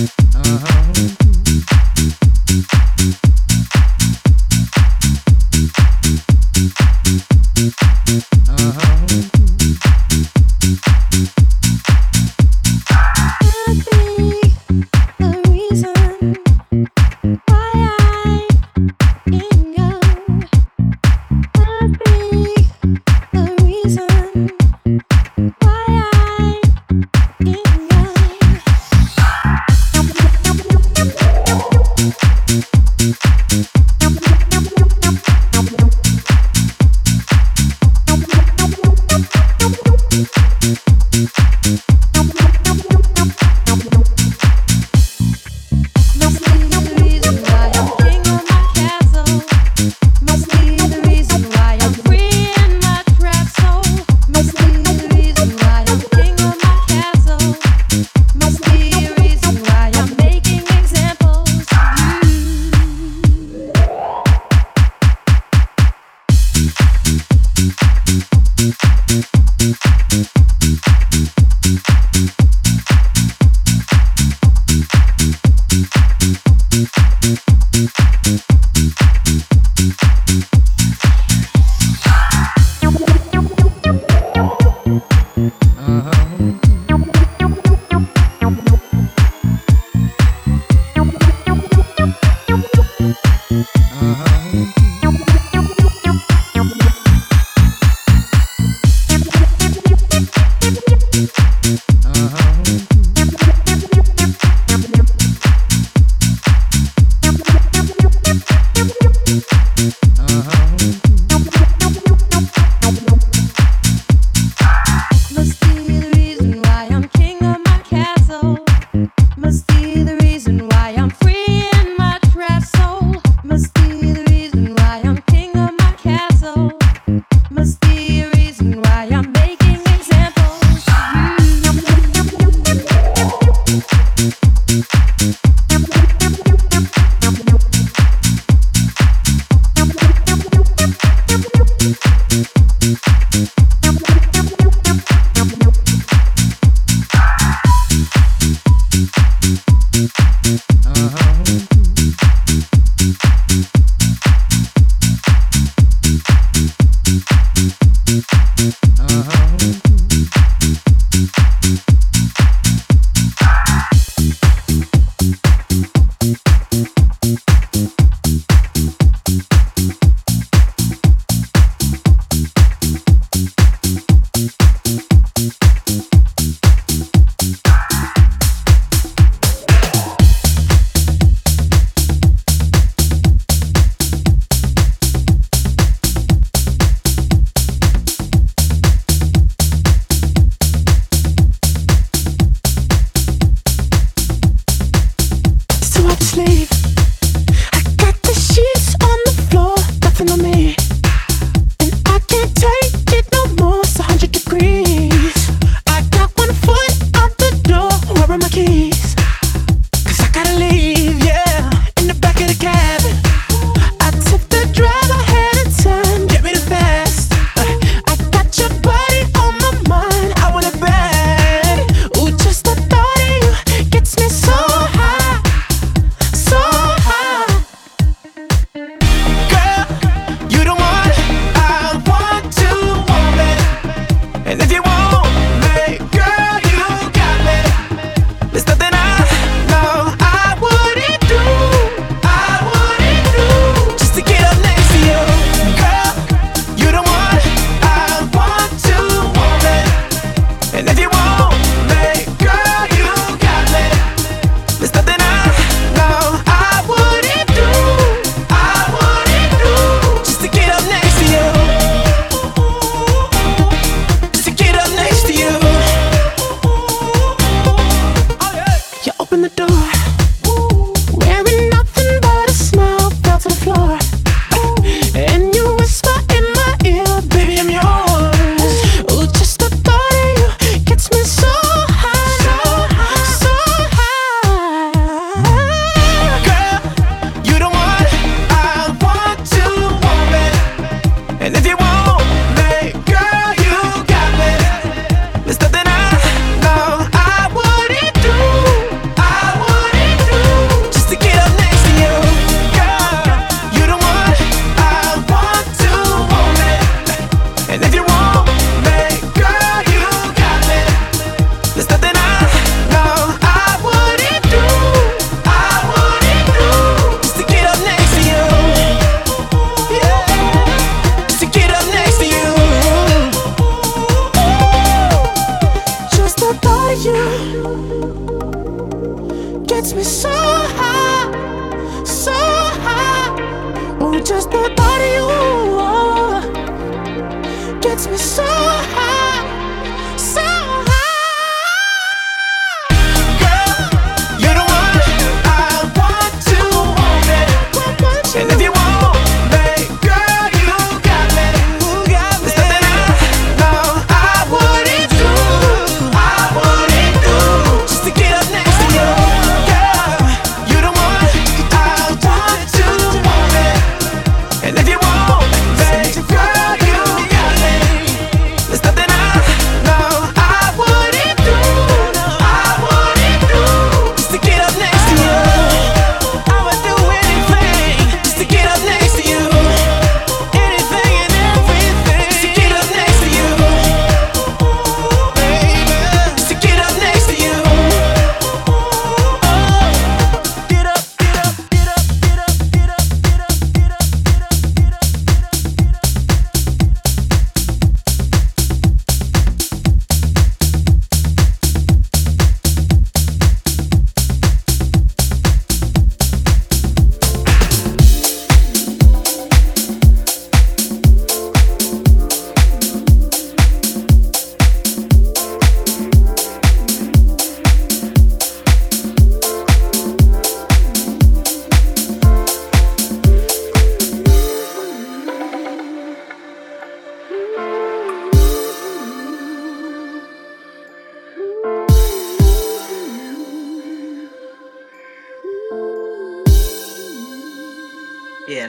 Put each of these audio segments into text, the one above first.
Uh-huh.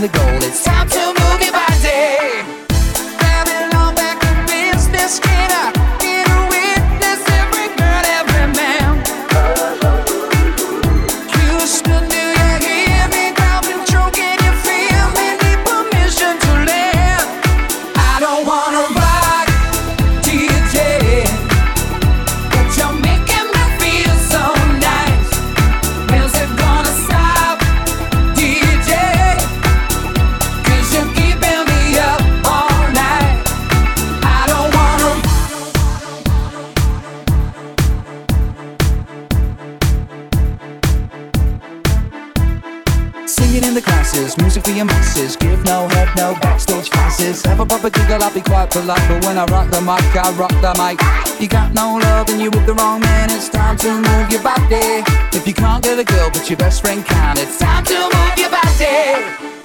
the goal. I be quite polite, but when I rock the mic. I rock the mic You got no love and you with the wrong man. It's time to move your body. If you can't get a girl, but your best friend can, it's time to move your body.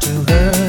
To hurt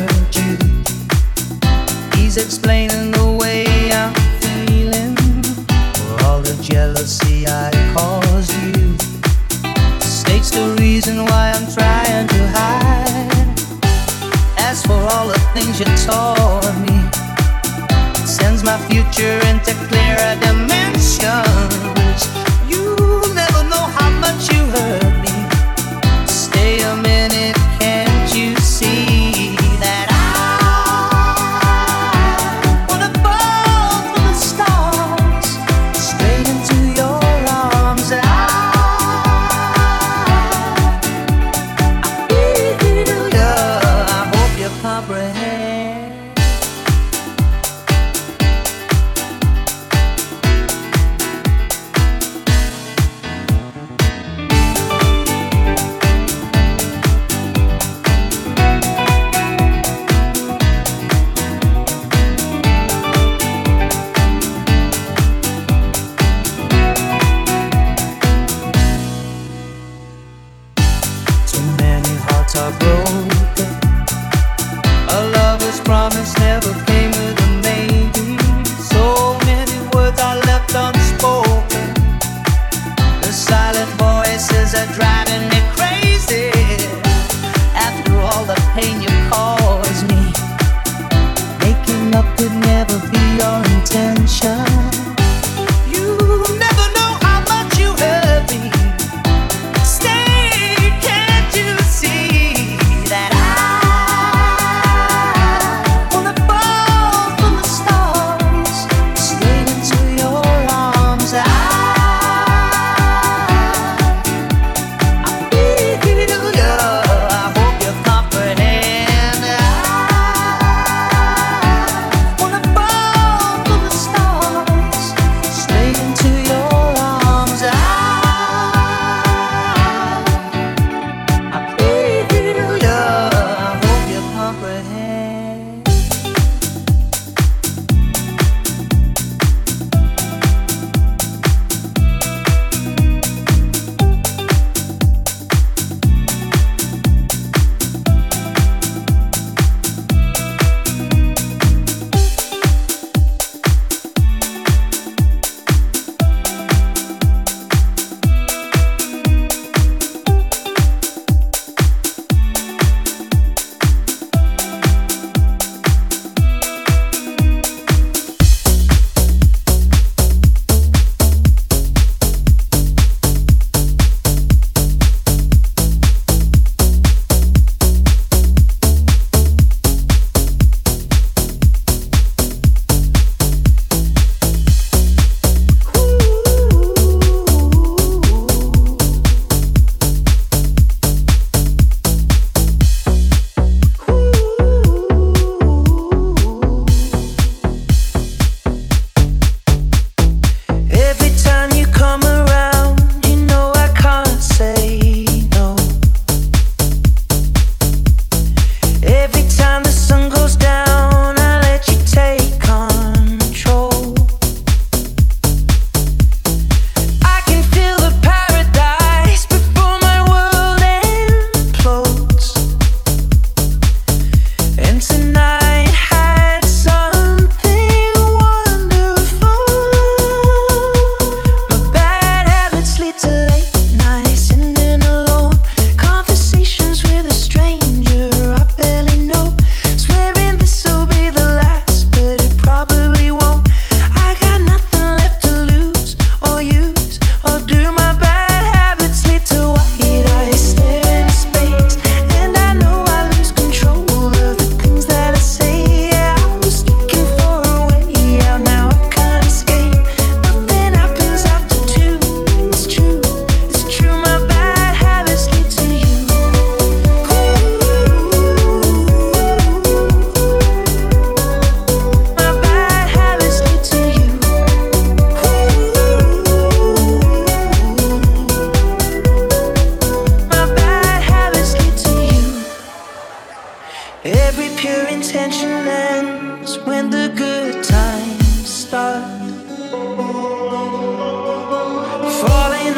up could never be your intention.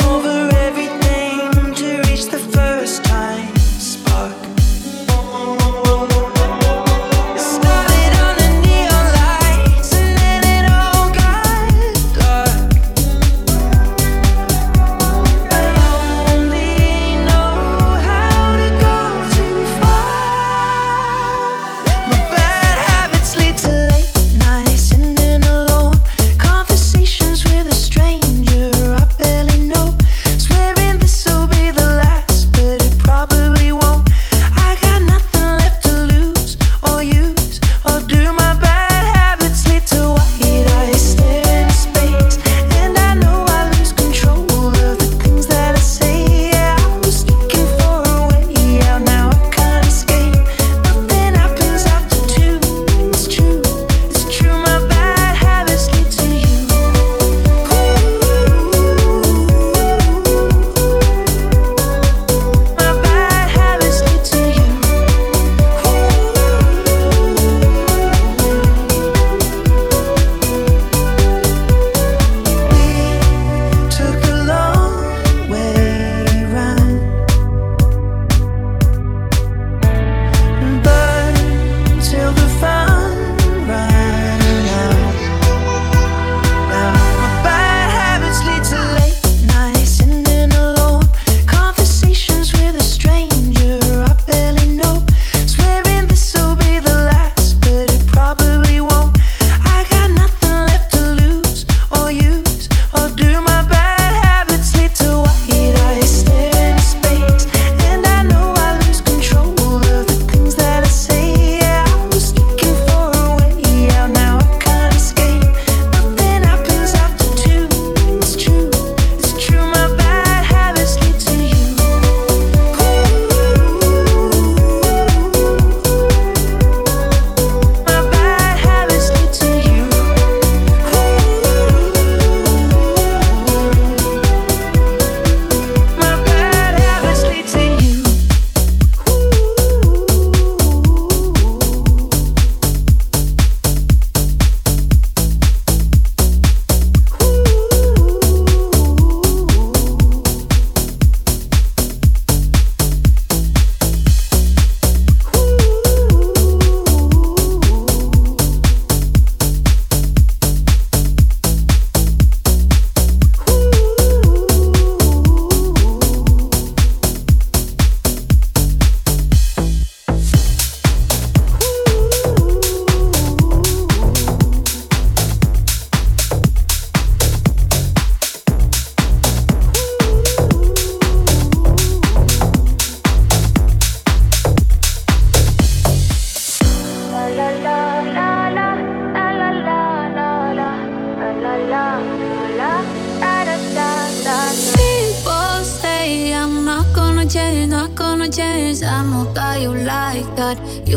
over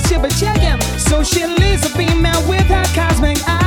Shibba Chicken. So she leads a female with her cosmic eyes.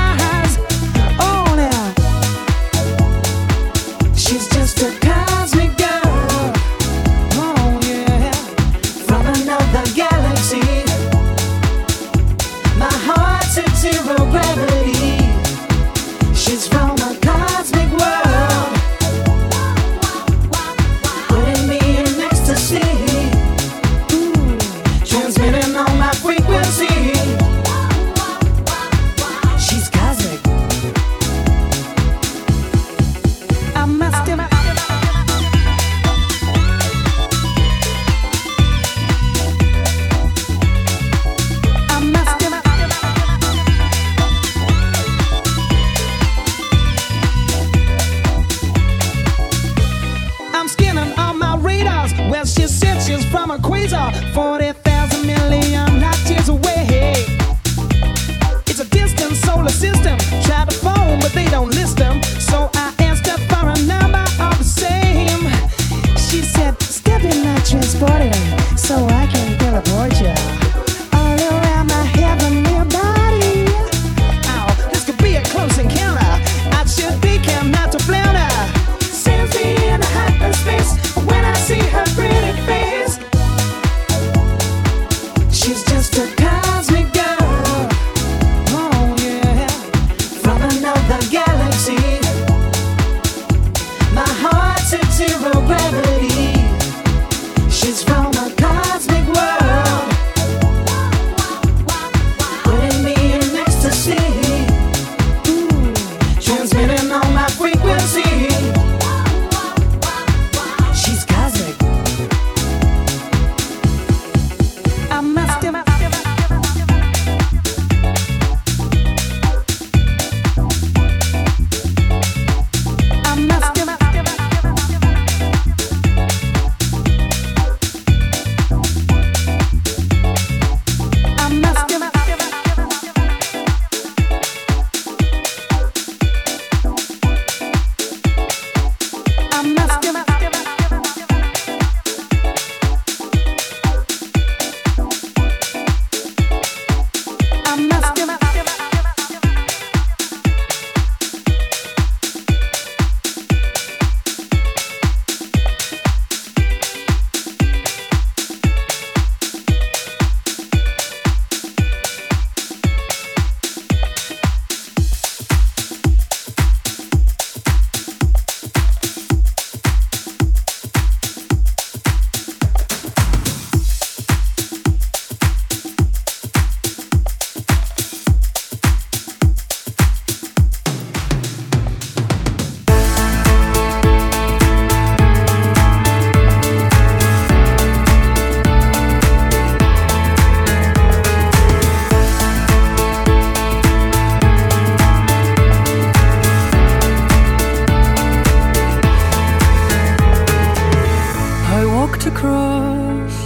to cross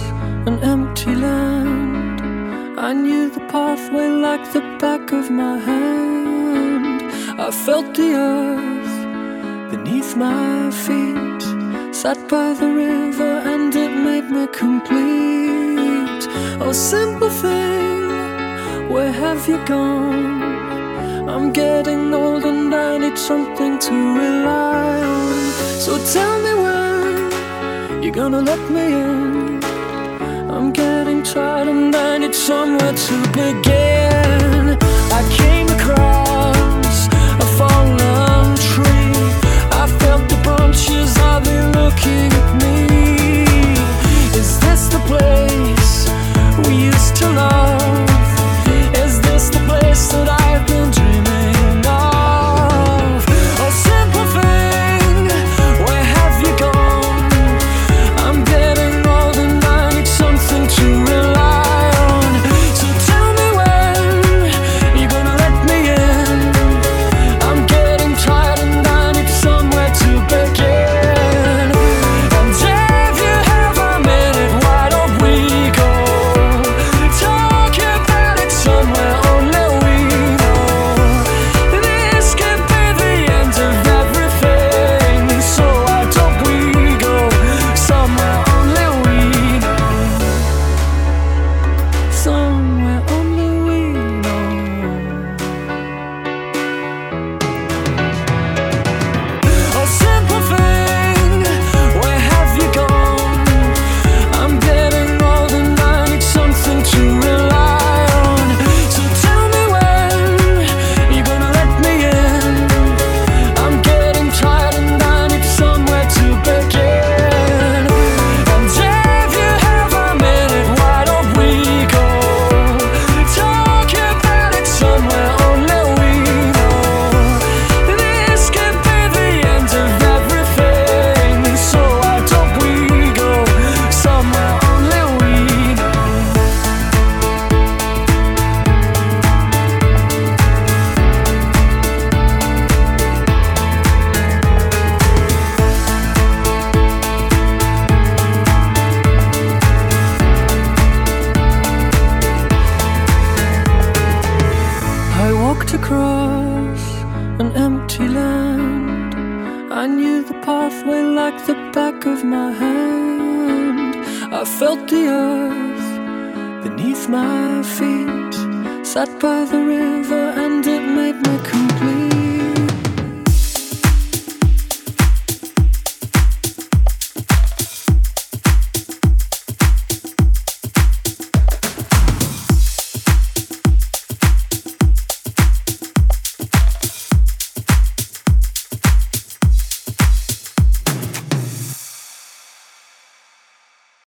an empty land. I knew the pathway like the back of my hand. I felt the earth beneath my feet. Sat by the river and it made me complete. Oh, simple thing, where have you gone? I'm getting old and I need something to rely on. So tell me where you're gonna let me in. I'm getting tired and I need somewhere to begin. I came across a fallen tree. I felt the branches of it looking at me. Is this the place we used to love? Is this the place that I've been